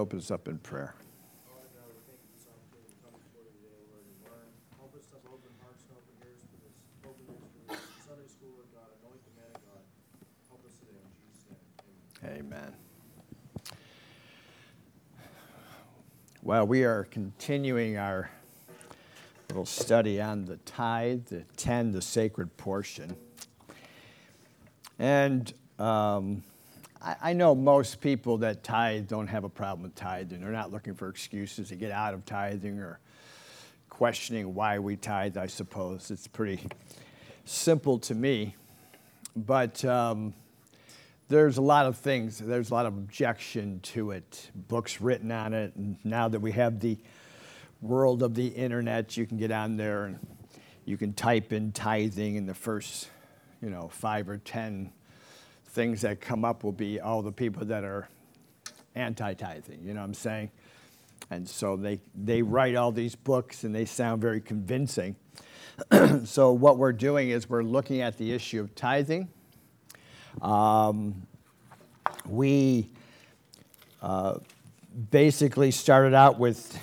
Open us up in prayer. Amen. Well, we are continuing our little study on the tithe, the ten, the sacred portion. And um, I, know most people that tithe don't have a problem with tithing. They're not looking for excuses to get out of tithing or questioning why we tithe, I suppose. It's pretty simple to me. But um, there's a lot of things, there's a lot of objection to it, books written on it. And now that we have the world of the internet, you can get on there and you can type in tithing, and the first, you know, five or 10 things that come up will be all the people that are anti tithing, you know what I'm saying? And so they, they write all these books and they sound very convincing. so, what we're doing is we're looking at the issue of tithing. Um, we uh, basically started out with,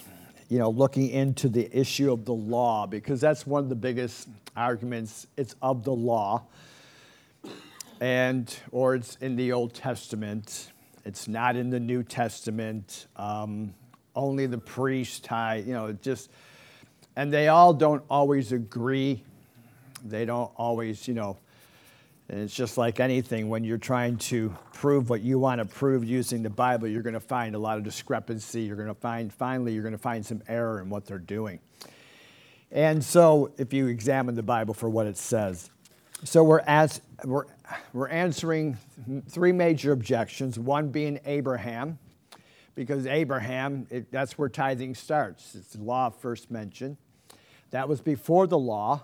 you know, looking into the issue of the law because that's one of the biggest arguments. It's of the law, and or it's in the Old Testament. It's not in the New Testament. Um, only the priest tithe. You know, just, and they all don't always agree. They don't always, you know and it's just like anything, when you're trying to prove what you want to prove using the Bible, you're going to find a lot of discrepancy. You're going to find, finally, you're going to find some error in what they're doing. And so, if you examine the Bible for what it says, so we're, as, we're, we're answering three major objections, one being Abraham, because Abraham, it, that's where tithing starts. It's the law first mentioned. That was before the law.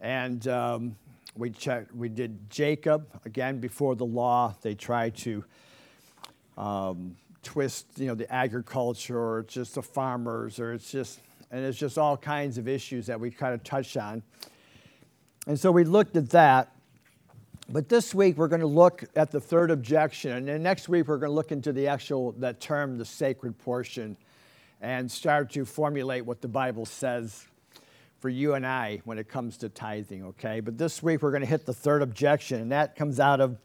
And um, we checked, we did Jacob again before the law. They tried to um, twist, you know, the agriculture or it's just the farmers or it's just, and it's just all kinds of issues that we kind of touched on. And so we looked at that. But this week we're going to look at the third objection, and next week we're going to look into the actual that term, the sacred portion, and start to formulate what the Bible says for you and I when it comes to tithing, okay? But this week we're going to hit the third objection, and that comes out of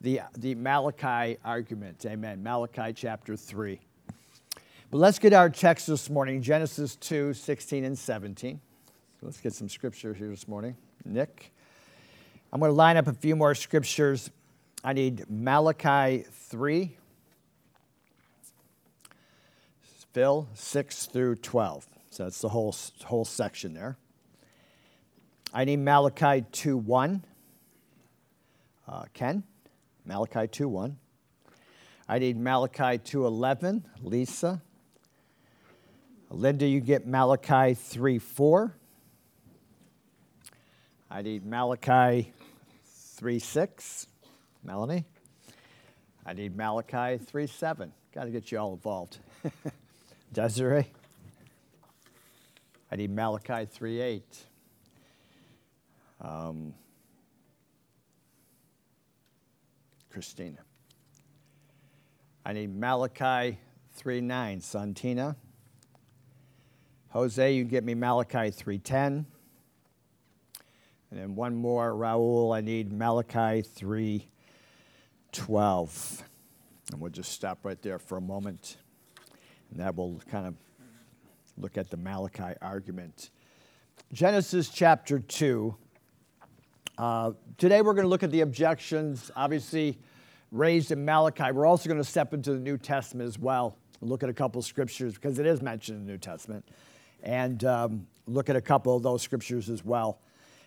the, the Malachi argument. Amen. Malachi chapter 3. But let's get our text this morning Genesis 2 16 and 17. So let's get some scripture here this morning. Nick. I'm going to line up a few more scriptures. I need Malachi 3, Phil 6 through 12. So that's the whole, whole section there. I need Malachi 2 1. Uh, Ken, Malachi 2 1. I need Malachi 2 11. Lisa. Linda, you get Malachi 3 4. I need Malachi 3 6. Melanie. I need Malachi 3 7. Got to get you all involved. Desiree. I need Malachi 3 8. Um, Christina. I need Malachi 3 9. Santina. Jose, you get me Malachi 3.10. And then one more, Raul, I need Malachi 3.12. And we'll just stop right there for a moment. And that will kind of look at the Malachi argument. Genesis chapter 2. Uh, today we're going to look at the objections, obviously raised in Malachi. We're also going to step into the New Testament as well, look at a couple scriptures because it is mentioned in the New Testament, and um, look at a couple of those scriptures as well.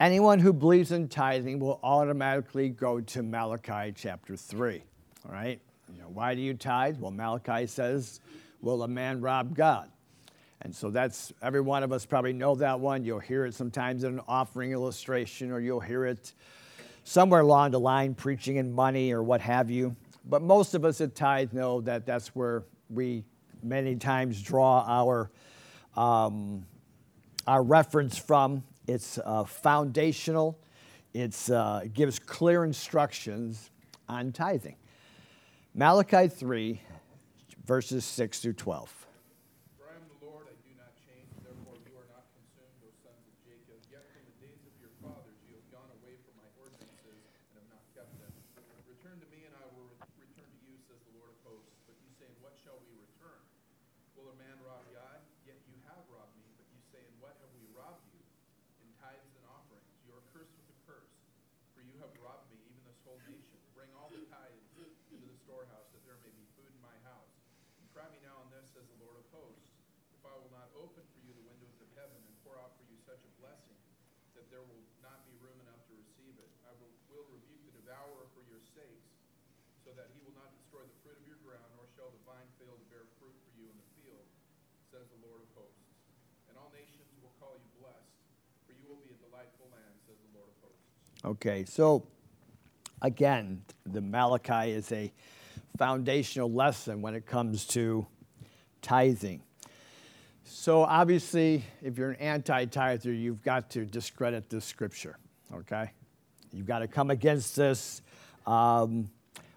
anyone who believes in tithing will automatically go to Malachi chapter 3. All right? You know, why do you tithe? Well, Malachi says, Will a man rob God? And so that's every one of us probably know that one. You'll hear it sometimes in an offering illustration, or you'll hear it somewhere along the line preaching in money or what have you. But most of us at Tithe know that that's where we many times draw our, um, our reference from. It's uh, foundational, uh, it gives clear instructions on tithing. Malachi 3, verses 6 through 12. so that he will not destroy the fruit of your ground, nor shall the vine fail to bear fruit for you in the field, says the Lord of hosts. And all nations will call you blessed, for you will be a delightful land, says the Lord of hosts. Okay, so again, the Malachi is a foundational lesson when it comes to tithing. So obviously, if you're an anti-tither, you've got to discredit this scripture. Okay, you've got to come against this. Um,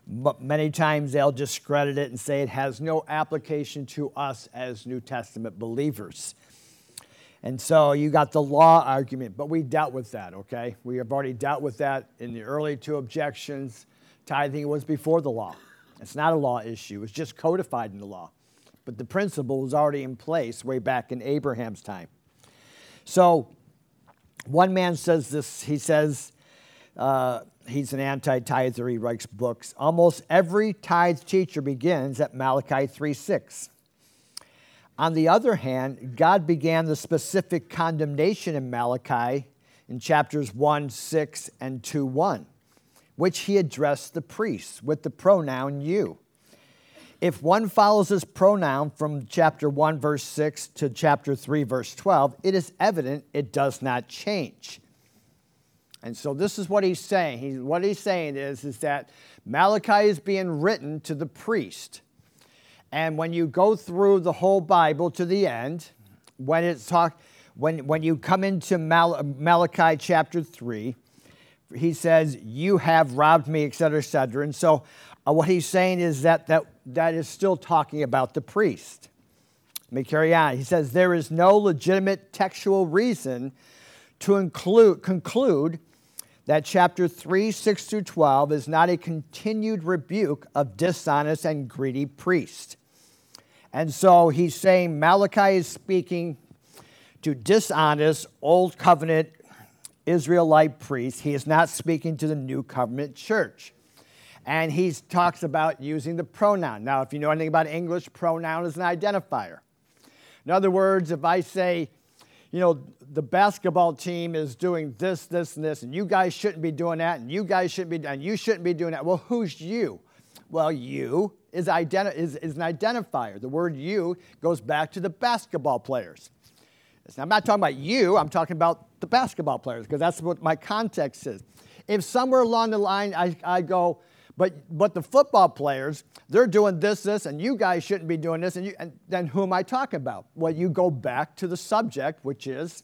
but many times they'll discredit it and say it has no application to us as New Testament believers. And so you got the law argument, but we dealt with that, okay? We have already dealt with that in the early two objections. Tithing was before the law. It's not a law issue, it's just codified in the law. But the principle was already in place way back in Abraham's time. So one man says this, he says, uh, he's an anti tither, he writes books. Almost every tithe teacher begins at Malachi 3 6. On the other hand, God began the specific condemnation in Malachi in chapters 1 6 and 2 1, which he addressed the priests with the pronoun you. If one follows this pronoun from chapter 1, verse 6 to chapter 3, verse 12, it is evident it does not change. And so this is what he's saying. He, what he's saying is, is that Malachi is being written to the priest. And when you go through the whole Bible to the end, when it's talk, when, when you come into Mal- Malachi chapter 3, he says, You have robbed me, etc., etc. And so uh, what he's saying is that, that that is still talking about the priest. Let me carry on. He says, There is no legitimate textual reason to include, conclude that chapter 3, 6 through 12 is not a continued rebuke of dishonest and greedy priests. And so he's saying Malachi is speaking to dishonest, old covenant Israelite priests. He is not speaking to the new covenant church. And he talks about using the pronoun. Now, if you know anything about English, pronoun is an identifier. In other words, if I say, you know, the basketball team is doing this, this, and this, and you guys shouldn't be doing that, and you guys shouldn't be, and you shouldn't be doing that. Well, who's you? Well, you is, identi- is, is an identifier. The word you goes back to the basketball players. I'm not talking about you, I'm talking about the basketball players, because that's what my context is. If somewhere along the line I, I go, but, but the football players, they're doing this, this, and you guys shouldn't be doing this, and, you, and then who am I talking about? Well, you go back to the subject, which is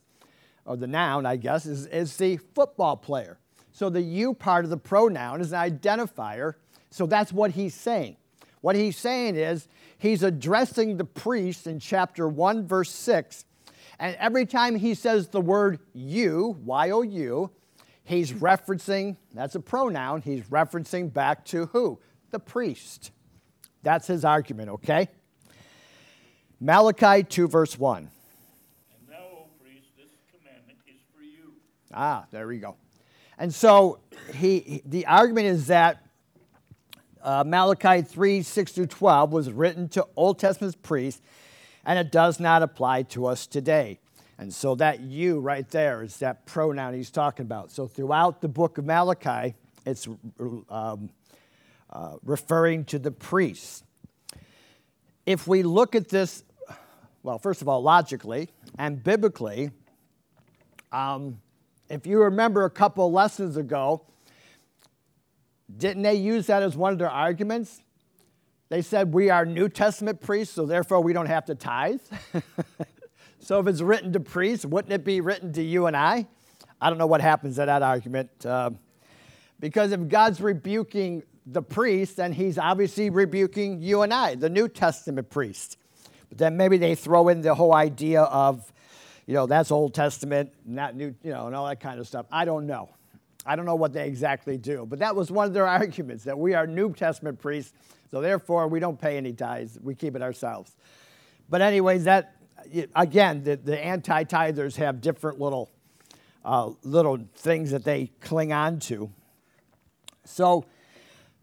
or the noun, I guess, is, is the football player. So the you part of the pronoun is an identifier. So that's what he's saying. What he's saying is he's addressing the priest in chapter 1, verse 6. And every time he says the word you, Y O U, he's referencing, that's a pronoun, he's referencing back to who? The priest. That's his argument, okay? Malachi 2, verse 1. And now, o priest, this commandment is for you. Ah, there we go. And so he, the argument is that uh, Malachi 3 6 through 12 was written to Old Testament priests, and it does not apply to us today. And so that you right there is that pronoun he's talking about. So throughout the book of Malachi, it's um, uh, referring to the priests. If we look at this well, first of all, logically and biblically, um, if you remember a couple lessons ago, didn't they use that as one of their arguments? They said, We are New Testament priests, so therefore we don't have to tithe. so if it's written to priests, wouldn't it be written to you and I? I don't know what happens to that argument. Uh, because if God's rebuking the priest, then he's obviously rebuking you and I, the New Testament priest. But then maybe they throw in the whole idea of, you know, that's Old Testament, not New, you know, and all that kind of stuff. I don't know. I don't know what they exactly do. But that was one of their arguments that we are New Testament priests, so therefore we don't pay any tithes, we keep it ourselves. But, anyways, that, again, the, the anti tithers have different little, uh, little things that they cling on to. So,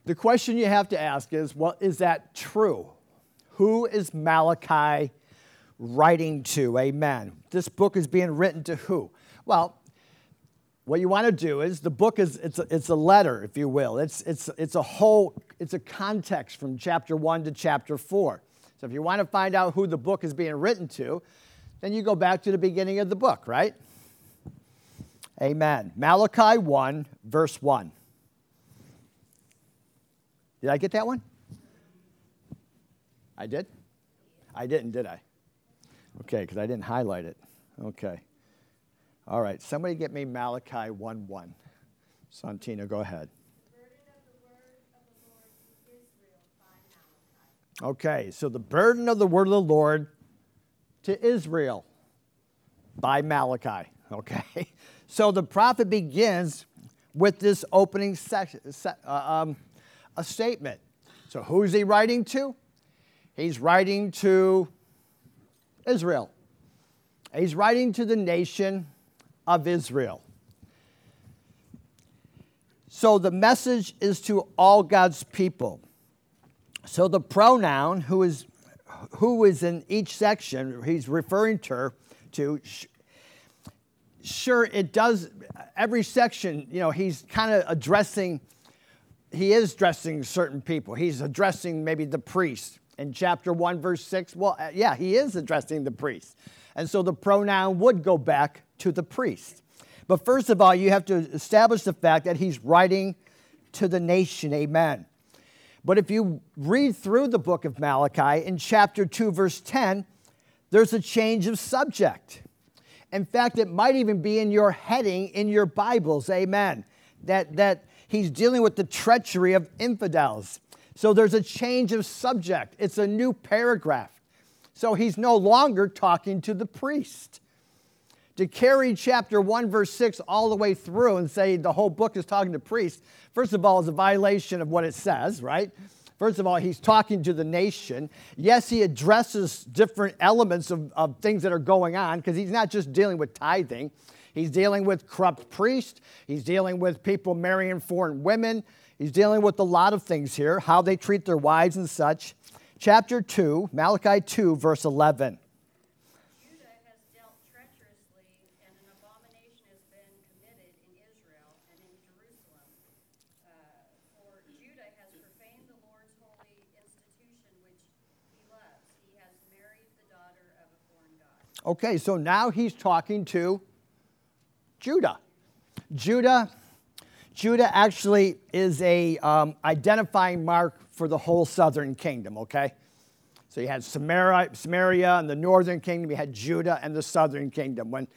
the question you have to ask is well, is that true? Who is Malachi writing to? Amen. This book is being written to who? Well, what you want to do is the book is it's a, it's a letter, if you will. It's, it's, it's a whole, it's a context from chapter one to chapter four. So if you want to find out who the book is being written to, then you go back to the beginning of the book, right? Amen. Malachi 1, verse 1. Did I get that one? I did? I didn't, did I? Okay, because I didn't highlight it. Okay. All right, somebody get me Malachi 1 1. Santina, go ahead. Okay, so the burden of the word of the Lord to Israel by Malachi. Okay, so the prophet begins with this opening section, uh, um, a statement. So who's he writing to? He's writing to Israel. He's writing to the nation of Israel. So the message is to all God's people. So the pronoun who is who is in each section he's referring to to sure it does every section you know he's kind of addressing he is addressing certain people he's addressing maybe the priest in chapter 1, verse 6? Well, uh, yeah, he is addressing the priest. And so the pronoun would go back to the priest. But first of all, you have to establish the fact that he's writing to the nation. Amen. But if you read through the book of Malachi in chapter 2, verse 10, there's a change of subject. In fact, it might even be in your heading in your Bibles. Amen. That, that he's dealing with the treachery of infidels. So there's a change of subject, it's a new paragraph. So he's no longer talking to the priest. To carry chapter 1, verse 6 all the way through and say the whole book is talking to priests, first of all, is a violation of what it says, right? First of all, he's talking to the nation. Yes, he addresses different elements of, of things that are going on because he's not just dealing with tithing. He's dealing with corrupt priests. He's dealing with people marrying foreign women. He's dealing with a lot of things here, how they treat their wives and such. Chapter 2, Malachi 2, verse 11. Judah has dealt treacherously, and an abomination has been committed in Israel and in Jerusalem. Uh, for Judah has profaned the Lord's holy institution which he loves. He has married the daughter of a foreign god. Okay, so now he's talking to Judah. Judah Judah actually is a um, identifying mark for the whole southern kingdom, okay? So you had Samaria, Samaria and the northern kingdom, you had Judah and the southern kingdom. When,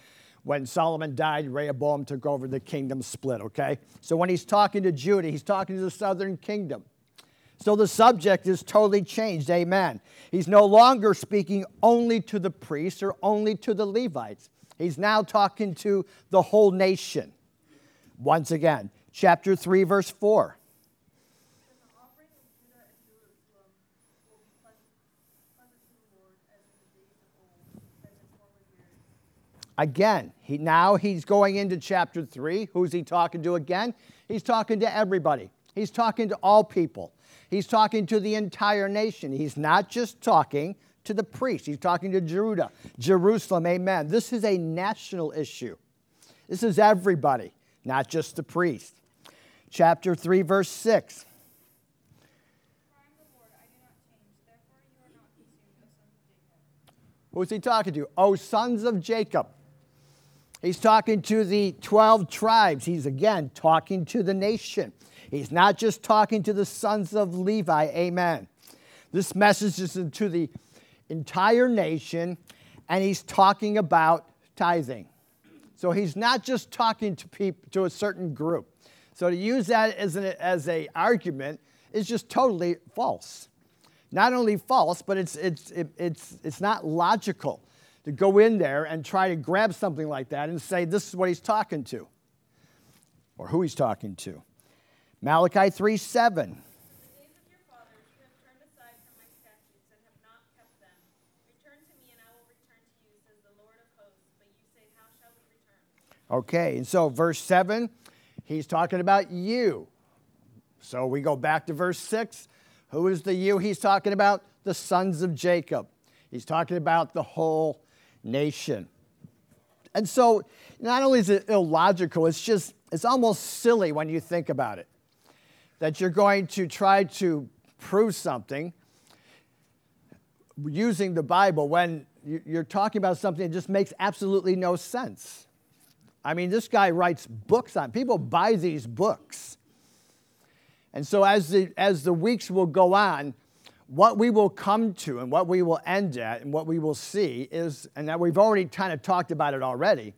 when Solomon died, Rehoboam took over the kingdom split, okay? So when he's talking to Judah, he's talking to the southern kingdom. So the subject is totally changed, amen. He's no longer speaking only to the priests or only to the Levites. He's now talking to the whole nation. Once again, chapter 3, verse 4. Again, he, now he's going into chapter 3. Who's he talking to again? He's talking to everybody. He's talking to all people. He's talking to the entire nation. He's not just talking to the priests, he's talking to Judah, Jerusalem. Amen. This is a national issue. This is everybody, not just the priest chapter 3, verse 6. Who's he talking to? Oh, sons of Jacob. He's talking to the 12 tribes. He's again talking to the nation. He's not just talking to the sons of Levi. Amen. This message is to the entire nation, and he's talking about tithing. So he's not just talking to people to a certain group. So to use that as an as a argument is just totally false. Not only false, but it's it's it, it's it's not logical to go in there and try to grab something like that and say this is what he's talking to or who he's talking to. Malachi 3 7. The days of your fathers you have turned aside from my statutes and have not kept them. Return to me, and I will return to you, says the Lord of hosts. But you say, How shall we return? Okay, and so verse 7, he's talking about you. So we go back to verse 6. Who is the you he's talking about? The sons of Jacob. He's talking about the whole nation. And so not only is it illogical, it's just, it's almost silly when you think about it. That you're going to try to prove something using the Bible when you- you're talking about something that just makes absolutely no sense. I mean, this guy writes books on people buy these books. And so as the as the weeks will go on, what we will come to and what we will end at and what we will see is, and that we've already kind of talked about it already,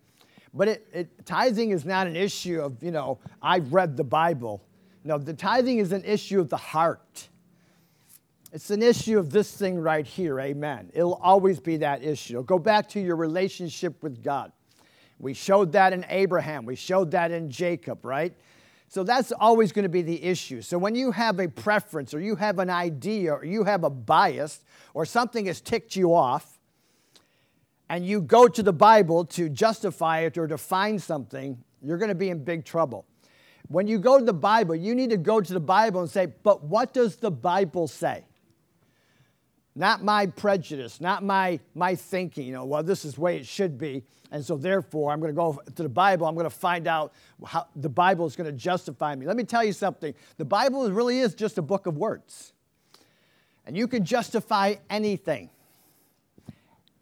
but it, it, tithing is not an issue of, you know, I've read the Bible. No, the tithing is an issue of the heart. It's an issue of this thing right here, amen. It'll always be that issue. Go back to your relationship with God. We showed that in Abraham, we showed that in Jacob, right? So that's always going to be the issue. So when you have a preference or you have an idea or you have a bias or something has ticked you off, and you go to the Bible to justify it or to find something, you're going to be in big trouble. When you go to the Bible, you need to go to the Bible and say, but what does the Bible say? Not my prejudice, not my, my thinking, you know, well, this is the way it should be. And so therefore, I'm going to go to the Bible. I'm going to find out how the Bible is going to justify me. Let me tell you something. The Bible really is just a book of words. And you can justify anything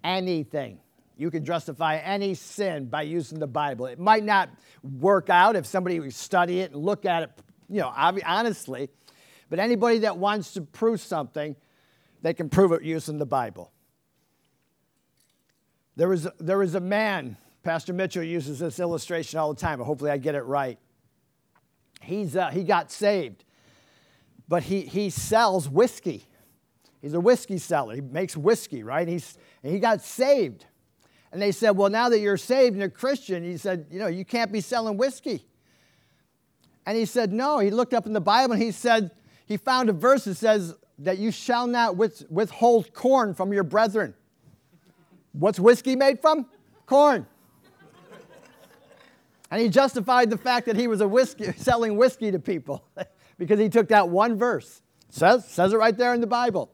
anything. You can justify any sin by using the Bible. It might not work out if somebody would study it and look at it, you know, honestly, but anybody that wants to prove something, they can prove it using the Bible. There was, there was a man, Pastor Mitchell uses this illustration all the time, but hopefully I get it right. He's, uh, he got saved, but he, he sells whiskey. He's a whiskey seller. He makes whiskey, right? He's, and he got saved. And they said, Well, now that you're saved and you're Christian, he said, You know, you can't be selling whiskey. And he said, No. He looked up in the Bible and he said, He found a verse that says that you shall not with, withhold corn from your brethren. What's whiskey made from? Corn. And he justified the fact that he was a whiskey, selling whiskey to people because he took that one verse. Says, says it right there in the Bible.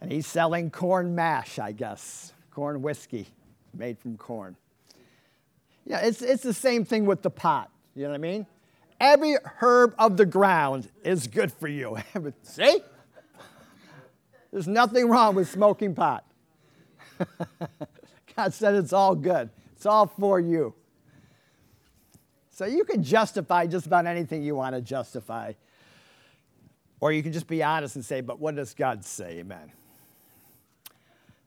And he's selling corn mash, I guess, corn whiskey made from corn. Yeah, it's, it's the same thing with the pot. You know what I mean? Every herb of the ground is good for you. See? There's nothing wrong with smoking pot. God said it's all good, it's all for you. So you can justify just about anything you want to justify. Or you can just be honest and say, but what does God say? Amen.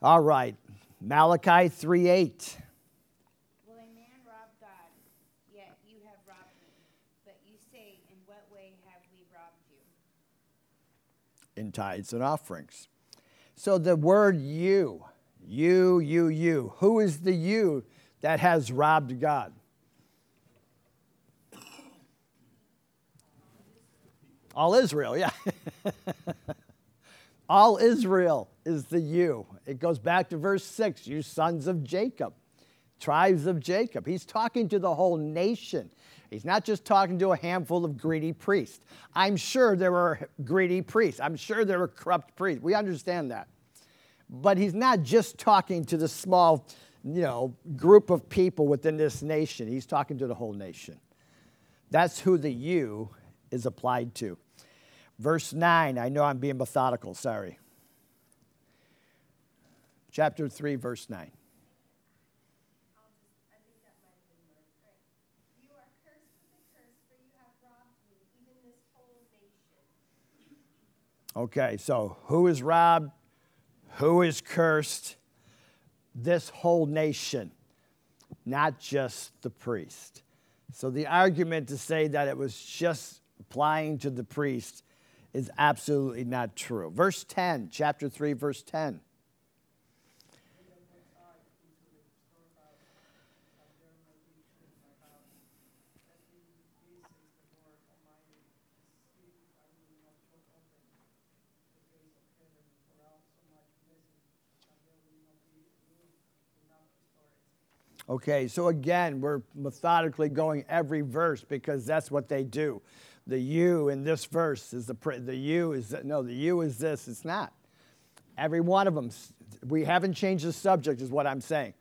All right. Malachi 3 8. Will a man rob God? Yet you have robbed me. But you say, In what way have we robbed you? In tithes and offerings. So the word you, you, you, you. Who is the you that has robbed God? All Israel, yeah. All Israel is the you. It goes back to verse 6 you sons of Jacob, tribes of Jacob. He's talking to the whole nation. He's not just talking to a handful of greedy priests. I'm sure there were greedy priests, I'm sure there were corrupt priests. We understand that. But he's not just talking to the small, you know, group of people within this nation. He's talking to the whole nation. That's who the you is applied to. Verse 9, I know I'm being methodical, sorry. Chapter 3, verse 9. I'll just, I think that might have been more right. You are cursed with a curse, for you have robbed me, even this whole nation. Okay, so who is robbed? Who is cursed? This whole nation, not just the priest. So the argument to say that it was just applying to the priest is absolutely not true. Verse 10, chapter 3, verse 10. Okay, so again, we're methodically going every verse because that's what they do. The you in this verse is the the you is no, the you is this. It's not. Every one of them. We haven't changed the subject, is what I'm saying.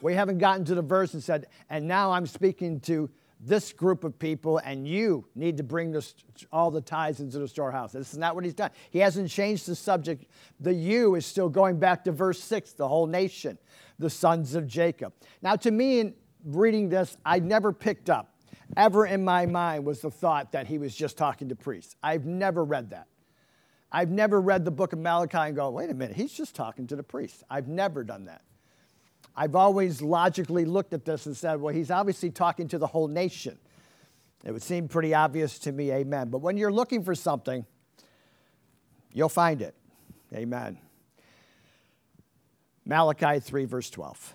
We haven't gotten to the verse and said, and now I'm speaking to this group of people, and you need to bring this, all the tithes into the storehouse. This is not what he's done. He hasn't changed the subject. The you is still going back to verse 6, the whole nation, the sons of Jacob. Now, to me, in reading this, I never picked up, ever in my mind, was the thought that he was just talking to priests. I've never read that. I've never read the book of Malachi and go, wait a minute, he's just talking to the priests. I've never done that. I've always logically looked at this and said, well, he's obviously talking to the whole nation. It would seem pretty obvious to me, amen. But when you're looking for something, you'll find it, amen. Malachi 3, verse 12.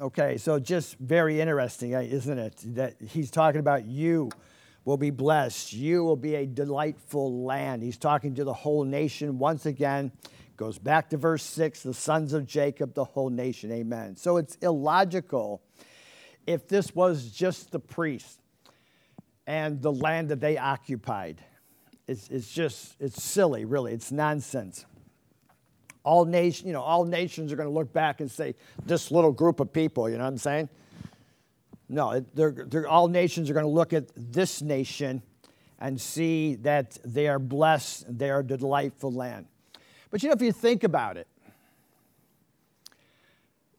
Okay, so just very interesting, eh, isn't it? That he's talking about you will be blessed. You will be a delightful land. He's talking to the whole nation once again. Goes back to verse 6 the sons of Jacob, the whole nation. Amen. So it's illogical if this was just the priests and the land that they occupied. It's, it's just, it's silly, really. It's nonsense. All nation, you know, all nations are going to look back and say, this little group of people, you know what I'm saying? No, they're, they're, all nations are going to look at this nation and see that they are blessed, they are a delightful land. But you know, if you think about it,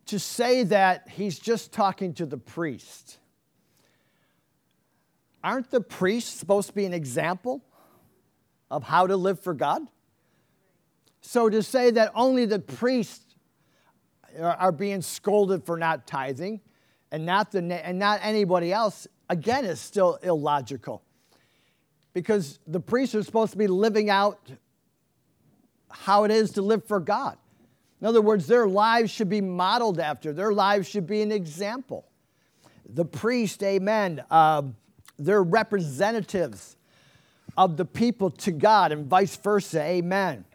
to say that he's just talking to the priest, aren't the priests supposed to be an example of how to live for God? So to say that only the priests are being scolded for not tithing, and not, the, and not anybody else, again, is still illogical. Because the priests are supposed to be living out how it is to live for God. In other words, their lives should be modeled after, their lives should be an example. The priest, amen, uh, they're representatives of the people to God and vice versa, amen.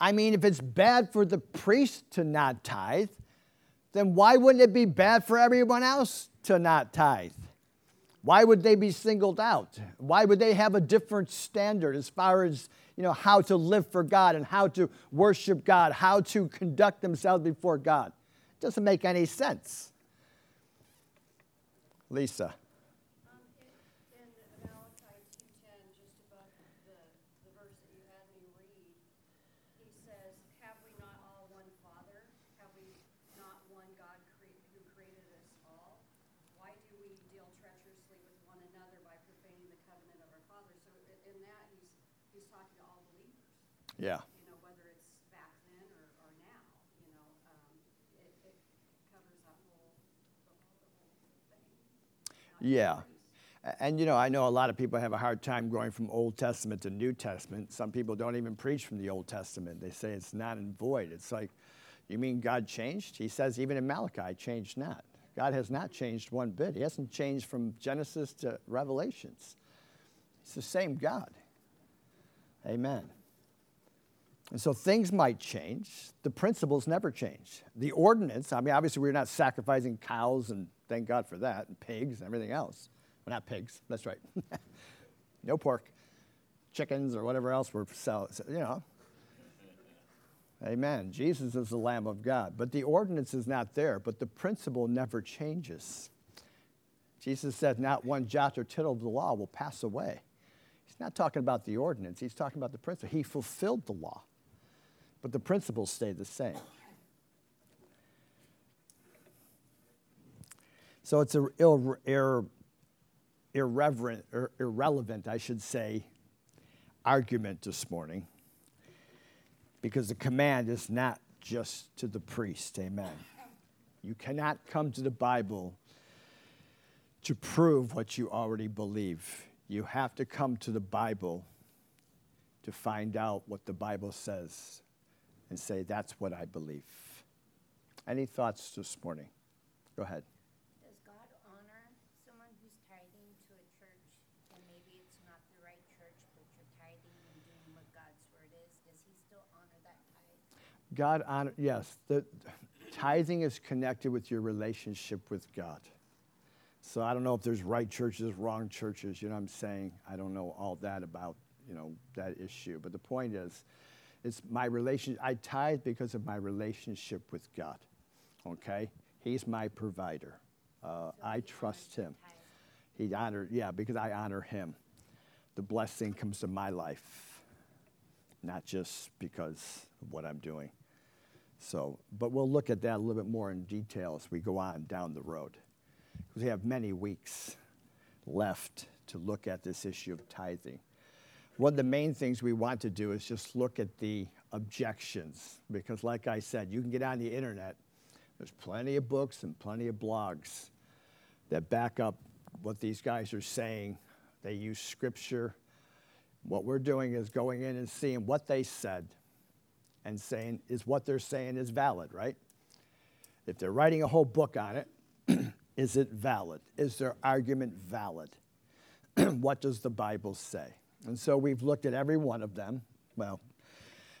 I mean, if it's bad for the priest to not tithe, then why wouldn't it be bad for everyone else to not tithe? Why would they be singled out? Why would they have a different standard as far as you know how to live for God and how to worship God, how to conduct themselves before God? It doesn't make any sense. Lisa. Yeah. You know, whether it's back then or, or now, you know, um, it, it covers that whole, the whole, the whole thing. Yeah. And you know, I know a lot of people have a hard time going from Old Testament to New Testament. Some people don't even preach from the Old Testament. They say it's not in void. It's like, you mean God changed? He says even in Malachi, changed not. God has not changed one bit. He hasn't changed from Genesis to Revelations. It's the same God. Amen. And so things might change. The principles never change. The ordinance, I mean, obviously, we're not sacrificing cows, and thank God for that, and pigs and everything else. Well, not pigs, that's right. no pork, chickens, or whatever else we're selling, you know. Amen. Jesus is the Lamb of God. But the ordinance is not there, but the principle never changes. Jesus said, Not one jot or tittle of the law will pass away. He's not talking about the ordinance, he's talking about the principle. He fulfilled the law, but the principles stay the same. So it's ir- ir- irreverent, or irrelevant, I should say, argument this morning because the command is not just to the priest. Amen. You cannot come to the Bible to prove what you already believe. You have to come to the Bible to find out what the Bible says and say, that's what I believe. Any thoughts this morning? Go ahead. Does God honor someone who's tithing to a church and maybe it's not the right church, but you're tithing and doing what God's word is? Does he still honor that tithe? God honor yes, the tithing is connected with your relationship with God. So I don't know if there's right churches, wrong churches, you know what I'm saying? I don't know all that about, you know, that issue. But the point is, it's my relation I tithe because of my relationship with God. Okay? He's my provider. Uh, I trust him. He honored, yeah, because I honor him. The blessing comes to my life, not just because of what I'm doing. So, but we'll look at that a little bit more in detail as we go on down the road. Because we have many weeks left to look at this issue of tithing. One of the main things we want to do is just look at the objections. Because, like I said, you can get on the internet, there's plenty of books and plenty of blogs that back up what these guys are saying. They use scripture. What we're doing is going in and seeing what they said and saying, is what they're saying is valid, right? If they're writing a whole book on it, is it valid? Is their argument valid? what does the Bible say? And so we've looked at every one of them. Well,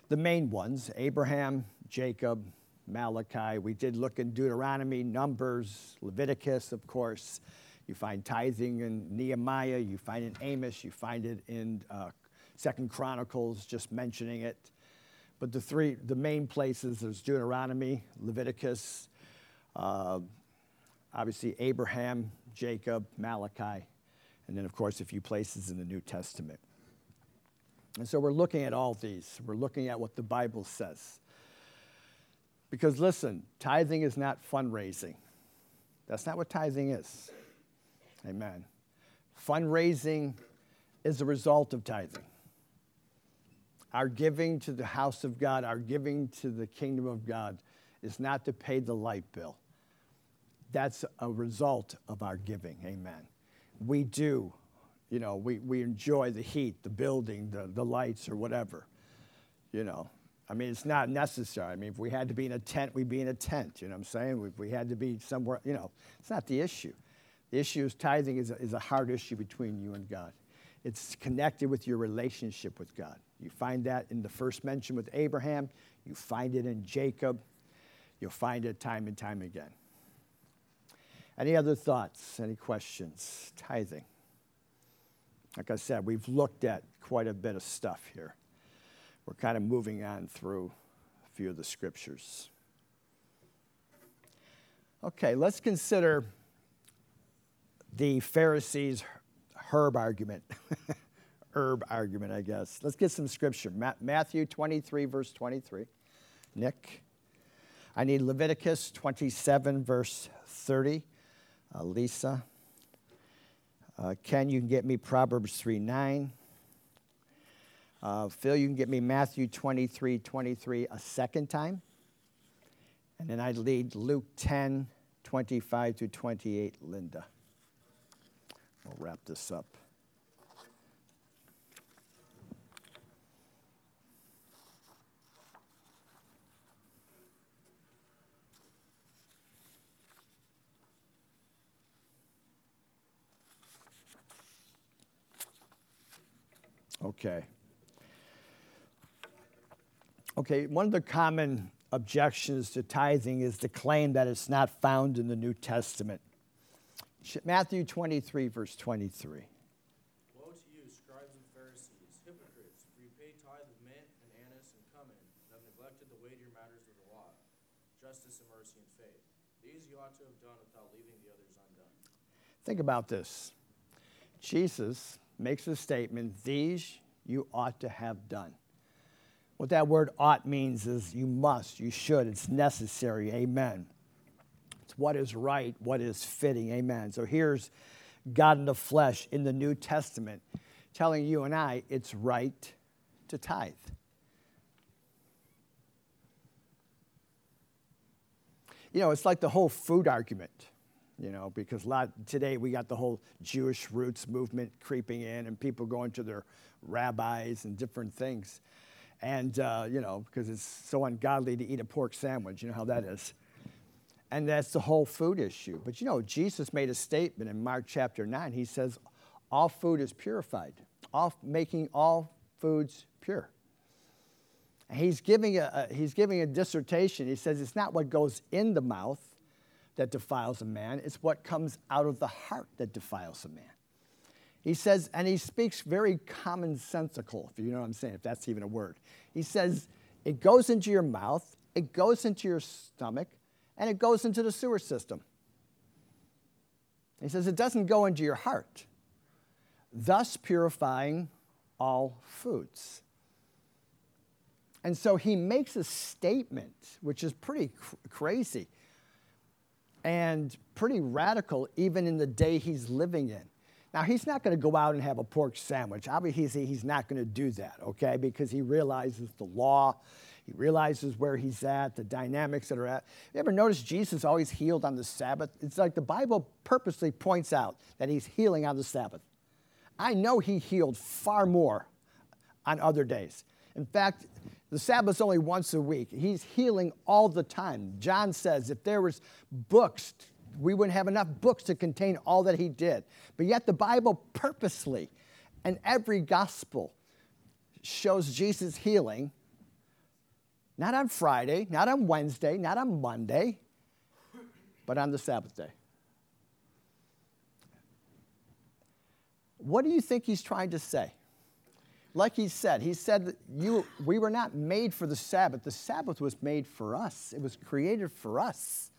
the main ones Abraham, Jacob, Malachi. We did look in Deuteronomy, Numbers, Leviticus, of course. You find tithing in Nehemiah. You find it in Amos. You find it in uh, Second Chronicles, just mentioning it. But the three, the main places, there's Deuteronomy, Leviticus, uh, obviously Abraham, Jacob, Malachi, and then, of course, a few places in the New Testament. And so we're looking at all these. We're looking at what the Bible says. Because listen, tithing is not fundraising. That's not what tithing is. Amen. Fundraising is the result of tithing. Our giving to the house of God, our giving to the kingdom of God, is not to pay the light bill. That's a result of our giving. Amen. We do, you know, we, we enjoy the heat, the building, the, the lights, or whatever. You know, I mean, it's not necessary. I mean, if we had to be in a tent, we'd be in a tent. You know what I'm saying? If we had to be somewhere, you know, it's not the issue. The issue is tithing is a, is a hard issue between you and God. It's connected with your relationship with God. You find that in the first mention with Abraham, you find it in Jacob, you'll find it time and time again. Any other thoughts? Any questions? Tithing. Like I said, we've looked at quite a bit of stuff here. We're kind of moving on through a few of the scriptures. Okay, let's consider the Pharisees' herb argument. herb argument, I guess. Let's get some scripture. Ma- Matthew 23, verse 23. Nick. I need Leviticus 27, verse 30. Uh, Lisa. Uh, Ken, you can get me Proverbs 3, 9. Uh, Phil, you can get me Matthew 23, 23 a second time. And then I'd lead Luke 10, 25 to 28, Linda. We'll wrap this up. Okay. Okay, one of the common objections to tithing is the claim that it's not found in the New Testament. Matthew 23, verse 23. Woe to you, scribes and Pharisees, hypocrites, for you pay tithes of mint and anise and cummin, and have neglected the weightier matters of the law, justice and mercy and faith. These you ought to have done without leaving the others undone. Think about this. Jesus makes a statement, these you ought to have done. What that word ought means is you must, you should, it's necessary. Amen. It's what is right, what is fitting. Amen. So here's God in the flesh in the New Testament telling you and I it's right to tithe. You know, it's like the whole food argument, you know, because lot today we got the whole Jewish roots movement creeping in and people going to their rabbis and different things. And, uh, you know, because it's so ungodly to eat a pork sandwich, you know how that is. And that's the whole food issue. But you know, Jesus made a statement in Mark chapter 9. He says, All food is purified, all, making all foods pure. He's giving a, a, he's giving a dissertation. He says, It's not what goes in the mouth that defiles a man, it's what comes out of the heart that defiles a man. He says, and he speaks very commonsensical, if you know what I'm saying, if that's even a word. He says, It goes into your mouth, it goes into your stomach, and it goes into the sewer system. He says it doesn't go into your heart, thus purifying all foods. And so he makes a statement, which is pretty cr- crazy and pretty radical, even in the day he's living in. Now, he's not going to go out and have a pork sandwich. Obviously, he's not going to do that, okay, because he realizes the law he realizes where he's at, the dynamics that are at. You ever notice Jesus always healed on the Sabbath? It's like the Bible purposely points out that he's healing on the Sabbath. I know he healed far more on other days. In fact, the Sabbath's only once a week. He's healing all the time. John says if there was books, we wouldn't have enough books to contain all that he did. But yet the Bible purposely and every gospel shows Jesus healing not on Friday, not on Wednesday, not on Monday, but on the Sabbath day. What do you think he's trying to say? Like he said, he said that you, we were not made for the Sabbath. The Sabbath was made for us, it was created for us.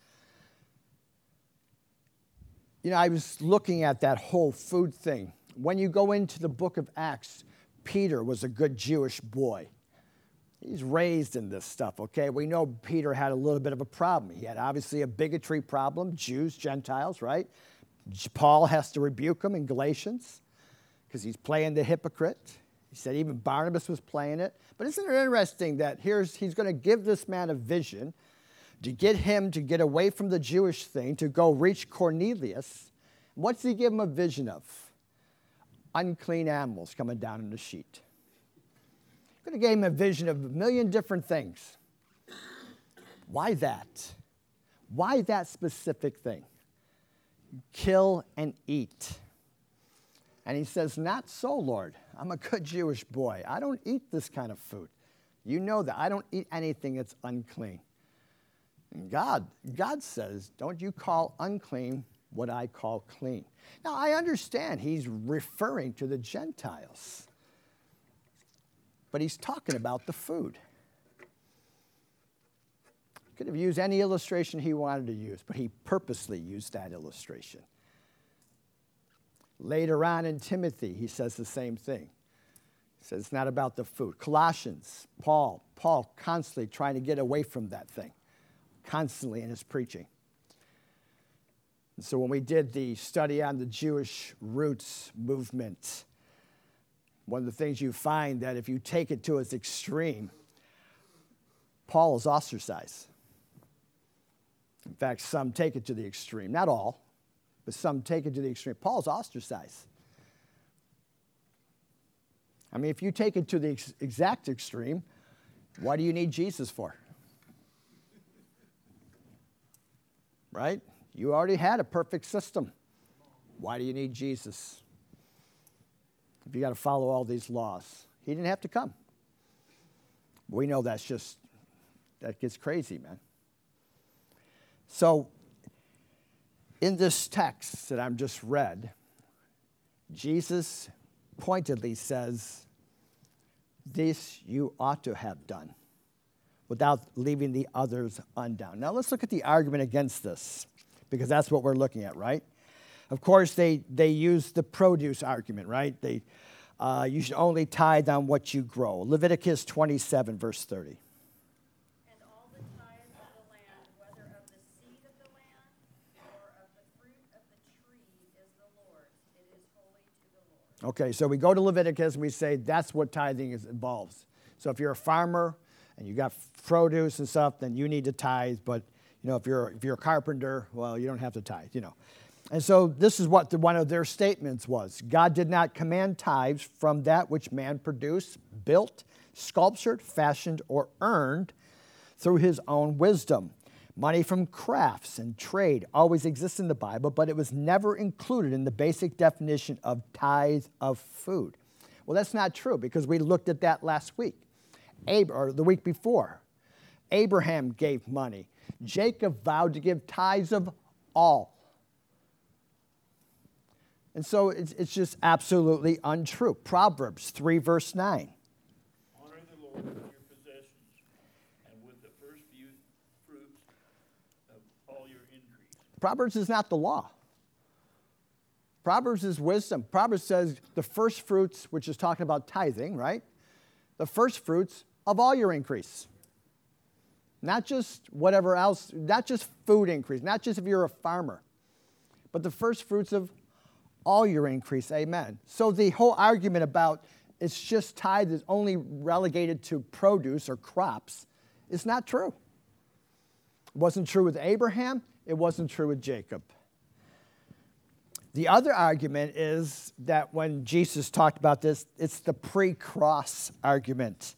You know, I was looking at that whole food thing. When you go into the book of Acts, Peter was a good Jewish boy. He's raised in this stuff, okay? We know Peter had a little bit of a problem. He had obviously a bigotry problem, Jews, Gentiles, right? Paul has to rebuke him in Galatians because he's playing the hypocrite. He said even Barnabas was playing it. But isn't it interesting that here's he's going to give this man a vision to get him to get away from the Jewish thing, to go reach Cornelius. What's he give him a vision of? Unclean animals coming down in the sheet. Could have gave him a vision of a million different things. Why that? Why that specific thing? Kill and eat. And he says, Not so, Lord. I'm a good Jewish boy. I don't eat this kind of food. You know that. I don't eat anything that's unclean. And God, God says, Don't you call unclean what I call clean. Now, I understand he's referring to the Gentiles but he's talking about the food. Could have used any illustration he wanted to use, but he purposely used that illustration. Later on in Timothy, he says the same thing. He says it's not about the food. Colossians, Paul, Paul constantly trying to get away from that thing, constantly in his preaching. And so when we did the study on the Jewish roots movement, one of the things you find that if you take it to its extreme, Paul is ostracized. In fact, some take it to the extreme. Not all, but some take it to the extreme. Paul's ostracized. I mean, if you take it to the ex- exact extreme, why do you need Jesus for? Right? You already had a perfect system. Why do you need Jesus? if you got to follow all these laws. He didn't have to come. We know that's just, that gets crazy, man. So, in this text that I've just read, Jesus pointedly says, This you ought to have done without leaving the others undone. Now, let's look at the argument against this because that's what we're looking at, right? Of course, they, they use the produce argument, right? They, uh, you should only tithe on what you grow. Leviticus 27, verse 30. And all the tithes of the land, whether of the seed of the land or of the fruit of the tree, is the Lord's. It is holy to the Lord. Okay, so we go to Leviticus and we say that's what tithing is, involves. So if you're a farmer and you got produce and stuff, then you need to tithe. But you know, if you're if you're a carpenter, well, you don't have to tithe. You know, and so this is what the, one of their statements was: God did not command tithes from that which man produced, built, sculptured, fashioned, or earned through his own wisdom. Money from crafts and trade always exists in the Bible, but it was never included in the basic definition of tithe of food. Well, that's not true because we looked at that last week, Ab- or the week before. Abraham gave money. Jacob vowed to give tithes of all. And so it's, it's just absolutely untrue. Proverbs 3, verse 9. Honor the Lord with your possessions and with the first few fruits of all your increase. Proverbs is not the law. Proverbs is wisdom. Proverbs says the first fruits, which is talking about tithing, right? The first fruits of all your increase. Not just whatever else, not just food increase, not just if you're a farmer, but the first fruits of all your increase. Amen. So the whole argument about it's just tithe is only relegated to produce or crops is not true. It wasn't true with Abraham, it wasn't true with Jacob. The other argument is that when Jesus talked about this, it's the pre cross argument.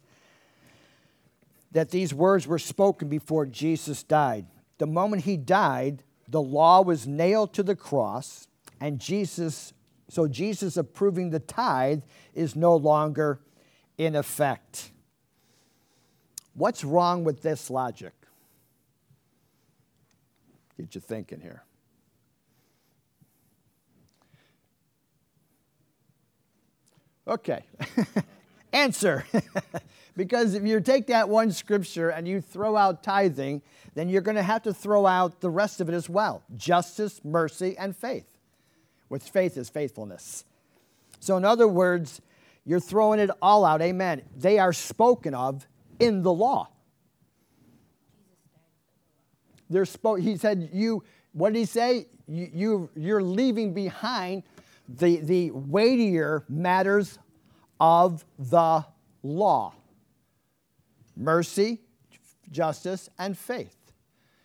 That these words were spoken before Jesus died. The moment he died, the law was nailed to the cross, and Jesus, so Jesus approving the tithe is no longer in effect. What's wrong with this logic? Get you thinking here. Okay. Answer. because if you take that one scripture and you throw out tithing, then you're going to have to throw out the rest of it as well justice, mercy, and faith. Which faith is faithfulness. So, in other words, you're throwing it all out. Amen. They are spoken of in the law. They're he said, you, what did he say? You, you, you're leaving behind the, the weightier matters of the law mercy, justice, and faith.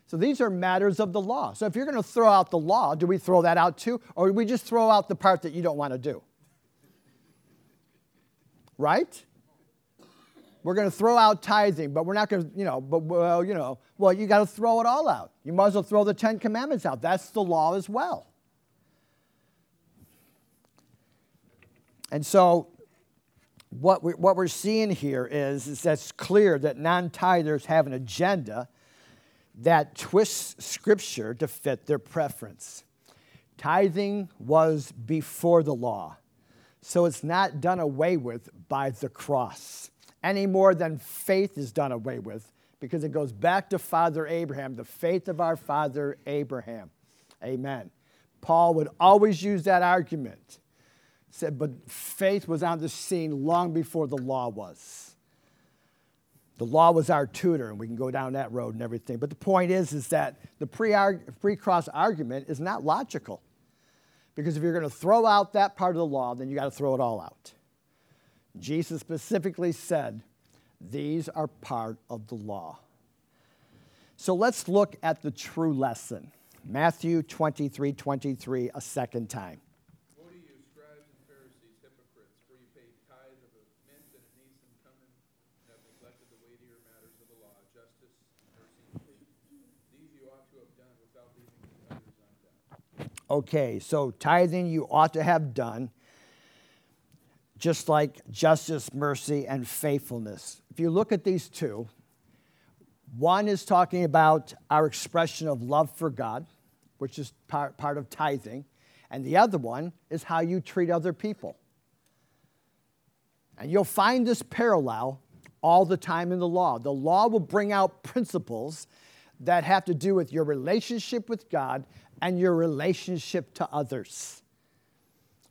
So these are matters of the law. So if you're going to throw out the law, do we throw that out too? Or do we just throw out the part that you don't want to do? Right? We're going to throw out tithing, but we're not going to, you know, but well, you know, well, you got to throw it all out. You might as well throw the Ten Commandments out. That's the law as well. And so, what, we, what we're seeing here is, is that's clear that non tithers have an agenda that twists Scripture to fit their preference. Tithing was before the law, so it's not done away with by the cross any more than faith is done away with because it goes back to Father Abraham, the faith of our father Abraham. Amen. Paul would always use that argument said, but faith was on the scene long before the law was. The law was our tutor, and we can go down that road and everything. But the point is, is that the pre cross argument is not logical. Because if you're going to throw out that part of the law, then you got to throw it all out. Jesus specifically said, these are part of the law. So let's look at the true lesson. Matthew 23 23, a second time. Woe to you, scribes and Pharisees, hypocrites, for you pay tithe of the mint and anise and cumin, and have neglected the weightier matters of the law, justice, mercy, and faith. These you ought to have done without leaving the others undone. Okay, so tithing you ought to have done, just like justice, mercy, and faithfulness. If you look at these two, one is talking about our expression of love for God, which is part, part of tithing, and the other one is how you treat other people. And you'll find this parallel all the time in the law. The law will bring out principles that have to do with your relationship with God and your relationship to others.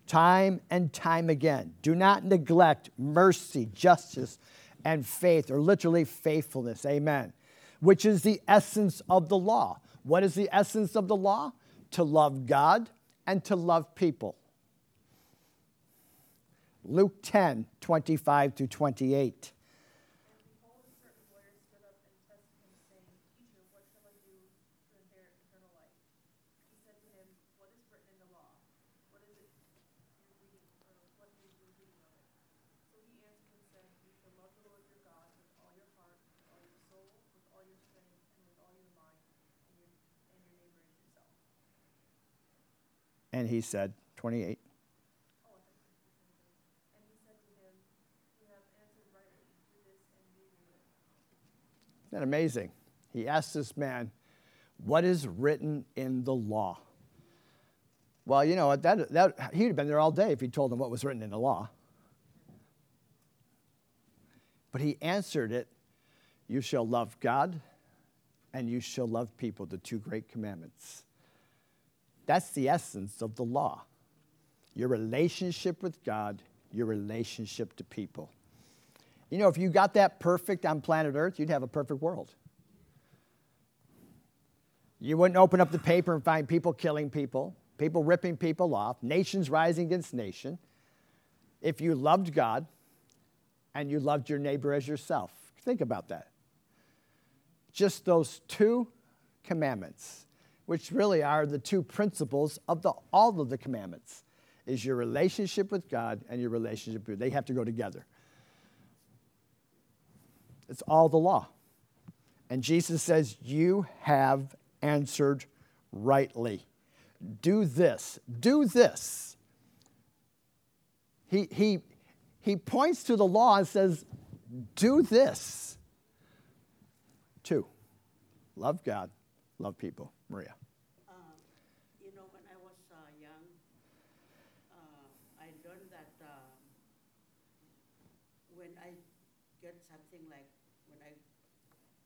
Time and time again. Do not neglect mercy, justice, and faith, or literally faithfulness. Amen. Which is the essence of the law. What is the essence of the law? To love God and to love people. Luke 10, 25 to 28. And he said, 28. Isn't that amazing? He asked this man, What is written in the law? Well, you know, that, that, he'd have been there all day if he told him what was written in the law. But he answered it You shall love God and you shall love people, the two great commandments. That's the essence of the law your relationship with God, your relationship to people. You know, if you got that perfect on planet Earth, you'd have a perfect world. You wouldn't open up the paper and find people killing people, people ripping people off, nations rising against nation. If you loved God and you loved your neighbor as yourself, think about that. Just those two commandments which really are the two principles of the, all of the commandments, is your relationship with God and your relationship with They have to go together. It's all the law. And Jesus says, You have answered rightly. Do this. Do this. He, he, he points to the law and says, Do this. Two, love God, love people. Maria. Um, you know, when I was uh, young, uh, I learned that uh, when I get something like when I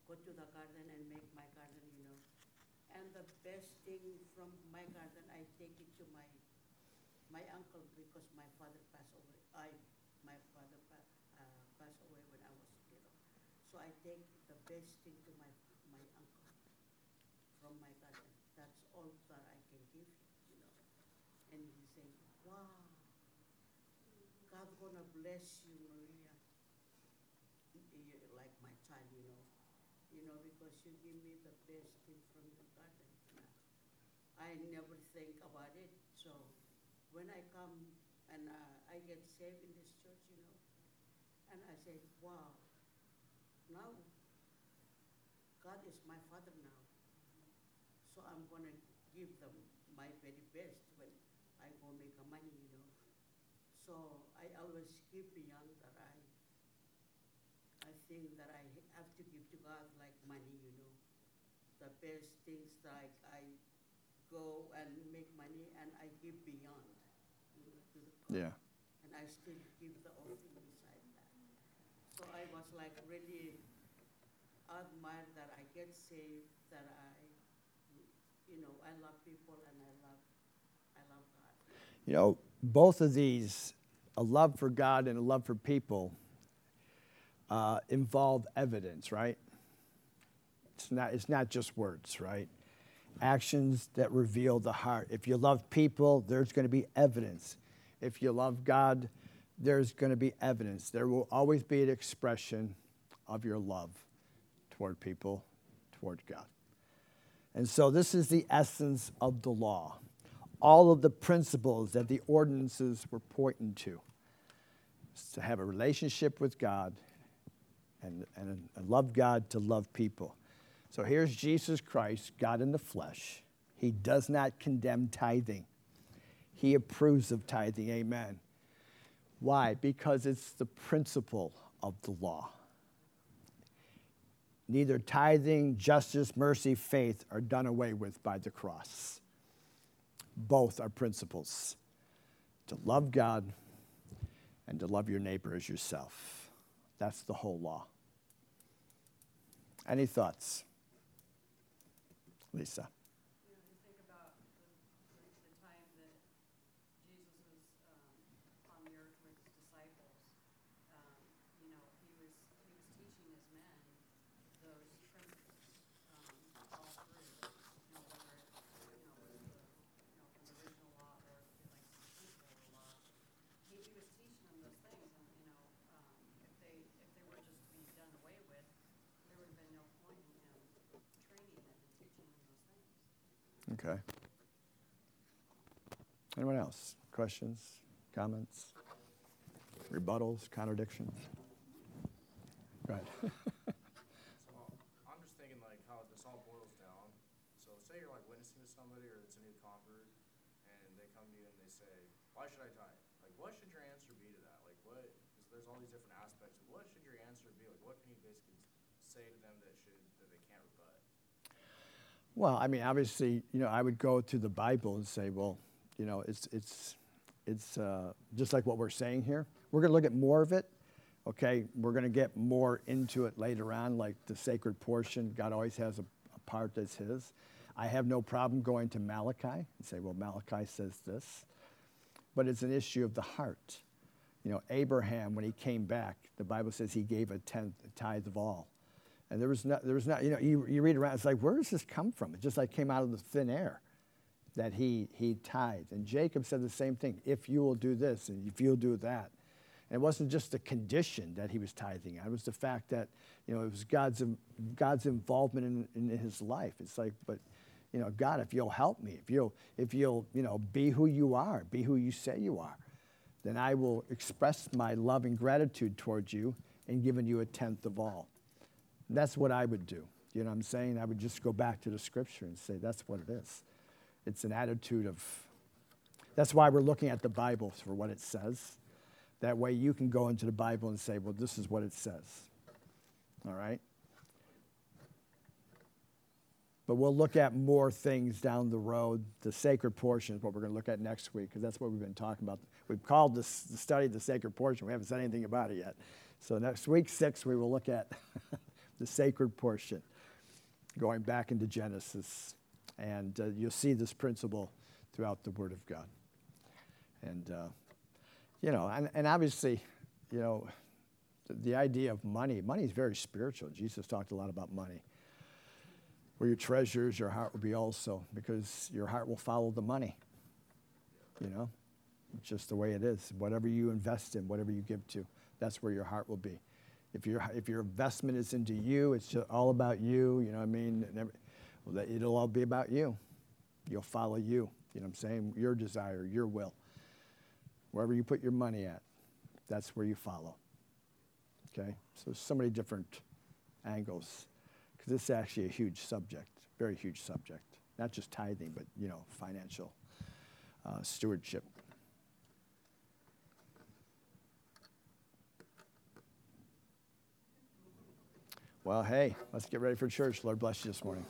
go to the garden and make my garden, you know, and the best thing from my garden, I take it to my my uncle because my father passed away. I my father uh, passed away when I was little, so I take the best thing to my my uncle from my garden. That's all that I can give you, you know. And he said, wow, God gonna bless you, Maria. You're like my child, you know. You you give me the best thing from your garden. I never think about it. So when I come and uh, I get saved in this church, you know, and I say, wow, now God is my father now. So I'm going to give them my very best when I go make money, you know. So I always keep beyond that I, I think that I have to give to God like money, you know. The best things like I go and make money and I give beyond, you know, to the God. Yeah. And I still give the offering beside that. So I was like really admired that I get saved, that I you know, I love people and I love, I love God. You know, both of these, a love for God and a love for people, uh, involve evidence, right? It's not, it's not just words, right? Actions that reveal the heart. If you love people, there's going to be evidence. If you love God, there's going to be evidence. There will always be an expression of your love toward people, toward God. And so this is the essence of the law. All of the principles that the ordinances were pointing to. to have a relationship with God and, and, and love God to love people. So here's Jesus Christ, God in the flesh. He does not condemn tithing. He approves of tithing. Amen. Why? Because it's the principle of the law. Neither tithing, justice, mercy, faith are done away with by the cross. Both are principles to love God and to love your neighbor as yourself. That's the whole law. Any thoughts? Lisa. Those principles um, all through. You know, whether it you know was the you know from the original law or like the keeping the law. He, he was teaching them those things, and you know, um, if they if they were just to be done away with, there would have been no point in him training them and teaching them those things. Okay. Anyone else? Questions, comments, rebuttals, contradictions? Go ahead. So I'm just thinking like how this all boils down. So say you're like witnessing to somebody or it's a new convert and they come to you and they say, why should I tithe? Like what should your answer be to that? Like what, because there's all these different aspects. of What should your answer be? Like what can you basically say to them that should, that they can't rebut? Well, I mean, obviously, you know, I would go to the Bible and say, well, you know, it's it's it's uh, just like what we're saying here. We're going to look at more of it. Okay, we're going to get more into it later on, like the sacred portion. God always has a, a part that's His. I have no problem going to Malachi and say, well, Malachi says this, but it's an issue of the heart. You know, Abraham, when he came back, the Bible says he gave a tenth, a tithe of all. And there was not, there was not, you know, you, you read around, it's like, where does this come from? It just like came out of the thin air that he, he tithed. And Jacob said the same thing if you will do this and if you'll do that. And it wasn't just the condition that he was tithing, on, it was the fact that, you know, it was God's, God's involvement in, in his life. It's like, but, you know, God, if you'll help me, if you'll, if you'll, you know, be who you are, be who you say you are, then I will express my love and gratitude towards you and giving you a tenth of all. That's what I would do. You know what I'm saying? I would just go back to the scripture and say, that's what it is. It's an attitude of, that's why we're looking at the Bible for what it says. That way you can go into the Bible and say, well, this is what it says. All right? But we'll look at more things down the road. The sacred portion is what we're going to look at next week because that's what we've been talking about. We've called this the study the sacred portion. We haven't said anything about it yet. So next week six, we will look at the sacred portion, going back into Genesis, and uh, you'll see this principle throughout the Word of God. And uh, you know, and, and obviously, you know, the, the idea of money. Money is very spiritual. Jesus talked a lot about money where your treasures, your heart will be also, because your heart will follow the money. You know, just the way it is. Whatever you invest in, whatever you give to, that's where your heart will be. If your if your investment is into you, it's all about you. You know what I mean? Every, well, it'll all be about you. You'll follow you. You know what I'm saying? Your desire, your will. Wherever you put your money at, that's where you follow. Okay? So so many different angles because this is actually a huge subject, very huge subject. Not just tithing, but you know, financial uh, stewardship. Well, hey, let's get ready for church. Lord bless you this morning.